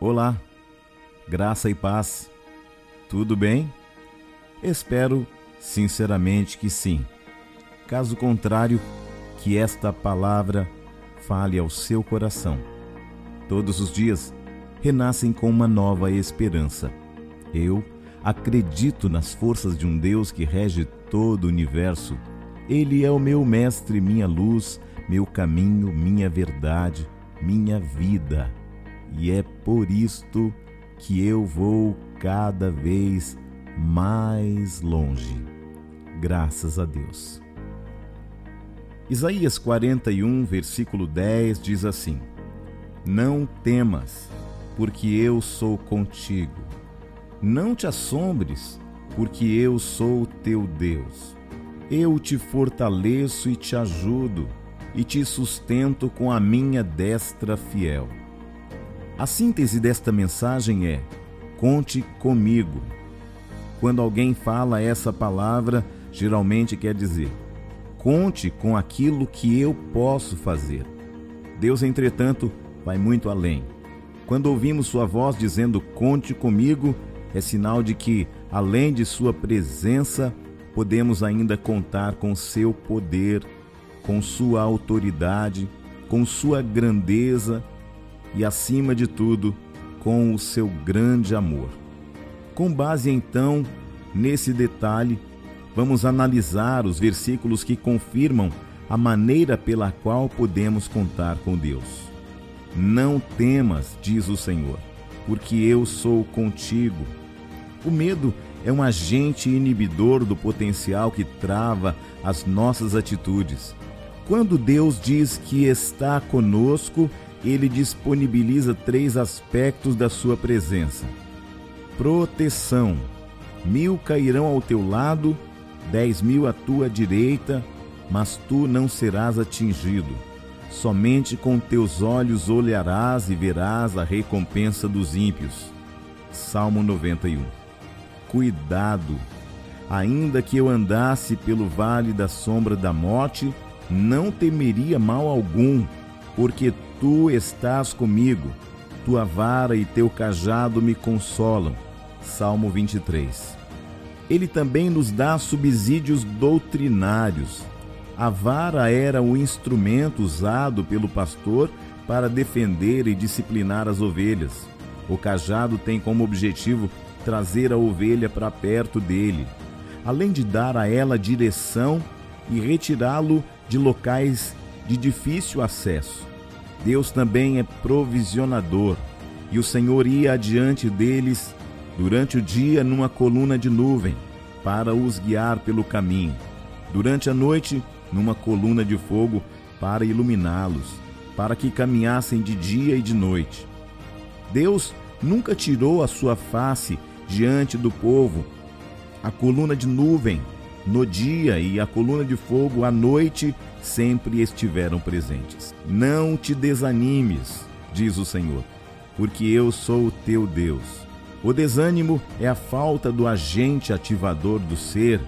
Olá, graça e paz. Tudo bem? Espero sinceramente que sim. Caso contrário, que esta palavra fale ao seu coração. Todos os dias renascem com uma nova esperança. Eu acredito nas forças de um Deus que rege todo o universo. Ele é o meu mestre, minha luz, meu caminho, minha verdade, minha vida e é por isto que eu vou cada vez mais longe. Graças a Deus. Isaías 41, versículo 10 diz assim: Não temas, porque eu sou contigo. Não te assombres, porque eu sou teu Deus. Eu te fortaleço e te ajudo, e te sustento com a minha destra fiel. A síntese desta mensagem é: conte comigo. Quando alguém fala essa palavra, geralmente quer dizer: conte com aquilo que eu posso fazer. Deus, entretanto, vai muito além. Quando ouvimos Sua voz dizendo conte comigo, é sinal de que, além de Sua presença, podemos ainda contar com Seu poder, com Sua autoridade, com Sua grandeza e, acima de tudo, com o seu grande amor. Com base então nesse detalhe, vamos analisar os versículos que confirmam a maneira pela qual podemos contar com Deus. Não temas, diz o Senhor, porque eu sou contigo. O medo é um agente inibidor do potencial que trava as nossas atitudes. Quando Deus diz que está conosco, ele disponibiliza três aspectos da sua presença: proteção. Mil cairão ao teu lado, dez mil à tua direita, mas tu não serás atingido. Somente com teus olhos olharás e verás a recompensa dos ímpios. Salmo 91. Cuidado! Ainda que eu andasse pelo vale da sombra da morte, não temeria mal algum, porque tu estás comigo, tua vara e teu cajado me consolam. Salmo 23. Ele também nos dá subsídios doutrinários. A vara era o instrumento usado pelo pastor para defender e disciplinar as ovelhas. O cajado tem como objetivo trazer a ovelha para perto dele, além de dar a ela direção e retirá-lo de locais de difícil acesso. Deus também é provisionador, e o Senhor ia adiante deles durante o dia numa coluna de nuvem, para os guiar pelo caminho, durante a noite numa coluna de fogo para iluminá-los, para que caminhassem de dia e de noite. Deus nunca tirou a sua face diante do povo. A coluna de nuvem no dia e a coluna de fogo à noite sempre estiveram presentes. Não te desanimes, diz o Senhor, porque eu sou o teu Deus. O desânimo é a falta do agente ativador do ser,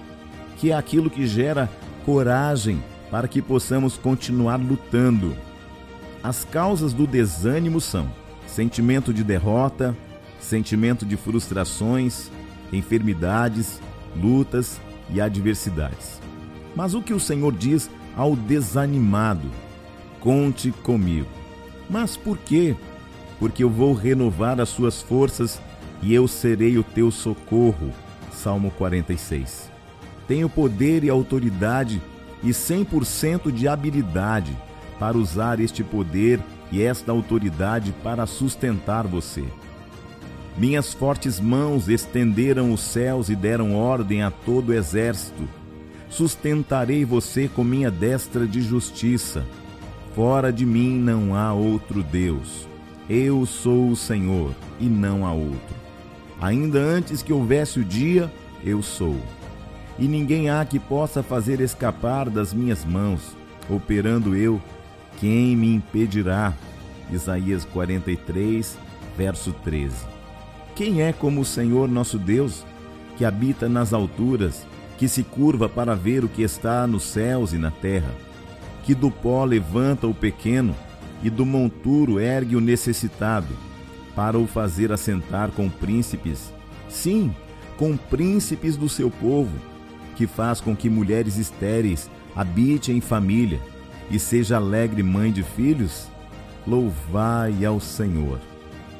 que é aquilo que gera coragem para que possamos continuar lutando. As causas do desânimo são sentimento de derrota, sentimento de frustrações, enfermidades, lutas e adversidades. Mas o que o Senhor diz ao desanimado? Conte comigo. Mas por quê? Porque eu vou renovar as suas forças e eu serei o teu socorro. Salmo 46. Tenho poder e autoridade e 100% de habilidade para usar este poder e esta autoridade para sustentar você. Minhas fortes mãos estenderam os céus e deram ordem a todo o exército. Sustentarei você com minha destra de justiça. Fora de mim não há outro Deus. Eu sou o Senhor e não há outro. Ainda antes que houvesse o dia, eu sou. E ninguém há que possa fazer escapar das minhas mãos. Operando eu, quem me impedirá? Isaías 43, verso 13. Quem é como o Senhor nosso Deus, que habita nas alturas, que se curva para ver o que está nos céus e na terra, que do pó levanta o pequeno e do monturo ergue o necessitado, para o fazer assentar com príncipes, sim, com príncipes do seu povo, que faz com que mulheres estéreis habitem em família e seja alegre mãe de filhos? Louvai ao Senhor.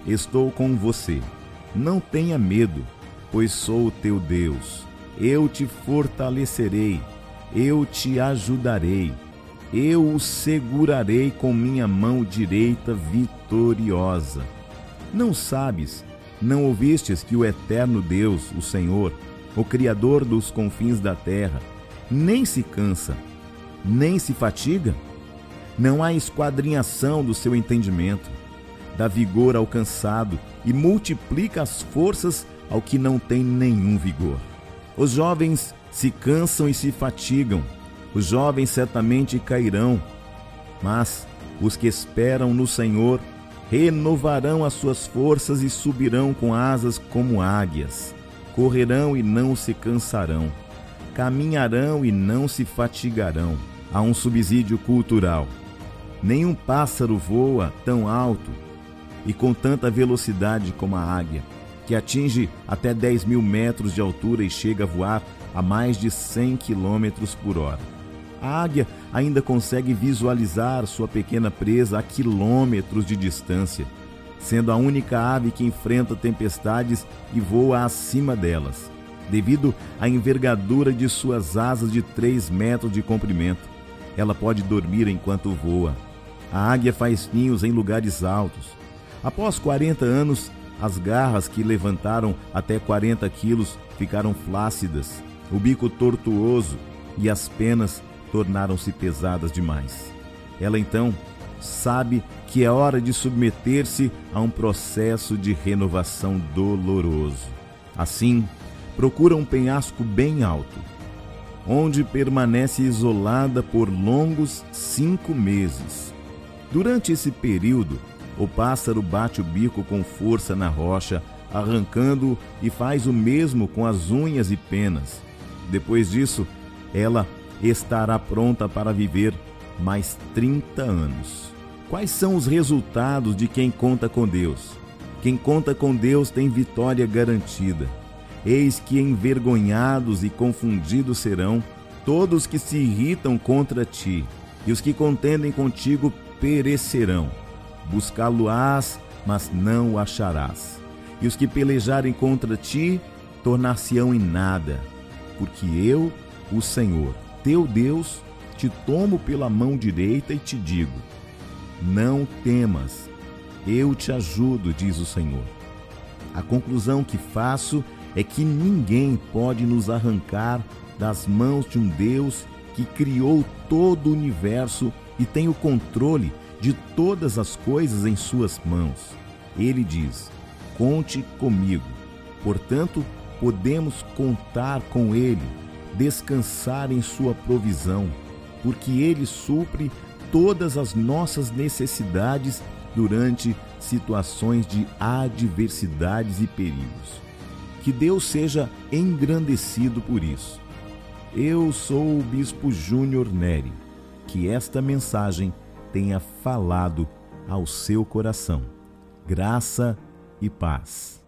Estou com você. Não tenha medo, pois sou o teu Deus. Eu te fortalecerei, eu te ajudarei, eu o segurarei com minha mão direita vitoriosa. Não sabes, não ouvistes que o eterno Deus, o Senhor, o Criador dos confins da terra, nem se cansa, nem se fatiga? Não há esquadrinhação do seu entendimento. Dá vigor ao cansado e multiplica as forças ao que não tem nenhum vigor. Os jovens se cansam e se fatigam, os jovens certamente cairão, mas os que esperam no Senhor renovarão as suas forças e subirão com asas como águias, correrão e não se cansarão, caminharão e não se fatigarão. Há um subsídio cultural. Nenhum pássaro voa tão alto e com tanta velocidade como a águia, que atinge até 10 mil metros de altura e chega a voar a mais de 100 quilômetros por hora. A águia ainda consegue visualizar sua pequena presa a quilômetros de distância, sendo a única ave que enfrenta tempestades e voa acima delas, devido à envergadura de suas asas de 3 metros de comprimento. Ela pode dormir enquanto voa. A águia faz ninhos em lugares altos. Após 40 anos, as garras que levantaram até 40 quilos ficaram flácidas, o bico tortuoso e as penas tornaram-se pesadas demais. Ela então sabe que é hora de submeter-se a um processo de renovação doloroso. Assim, procura um penhasco bem alto, onde permanece isolada por longos cinco meses. Durante esse período, o pássaro bate o bico com força na rocha, arrancando e faz o mesmo com as unhas e penas. Depois disso, ela estará pronta para viver mais 30 anos. Quais são os resultados de quem conta com Deus? Quem conta com Deus tem vitória garantida. Eis que envergonhados e confundidos serão todos que se irritam contra ti, e os que contendem contigo perecerão. Buscá-lo-ás, mas não o acharás. E os que pelejarem contra ti tornar-se-ão em nada, porque eu, o Senhor, teu Deus, te tomo pela mão direita e te digo: Não temas, eu te ajudo, diz o Senhor. A conclusão que faço é que ninguém pode nos arrancar das mãos de um Deus que criou todo o universo e tem o controle de todas as coisas em suas mãos. Ele diz: Conte comigo. Portanto, podemos contar com ele descansar em Sua provisão, porque Ele supre todas as nossas necessidades durante situações de adversidades e perigos. Que Deus seja engrandecido por isso. Eu sou o Bispo Júnior Neri. Que esta mensagem tenha falado ao seu coração. Graça e paz.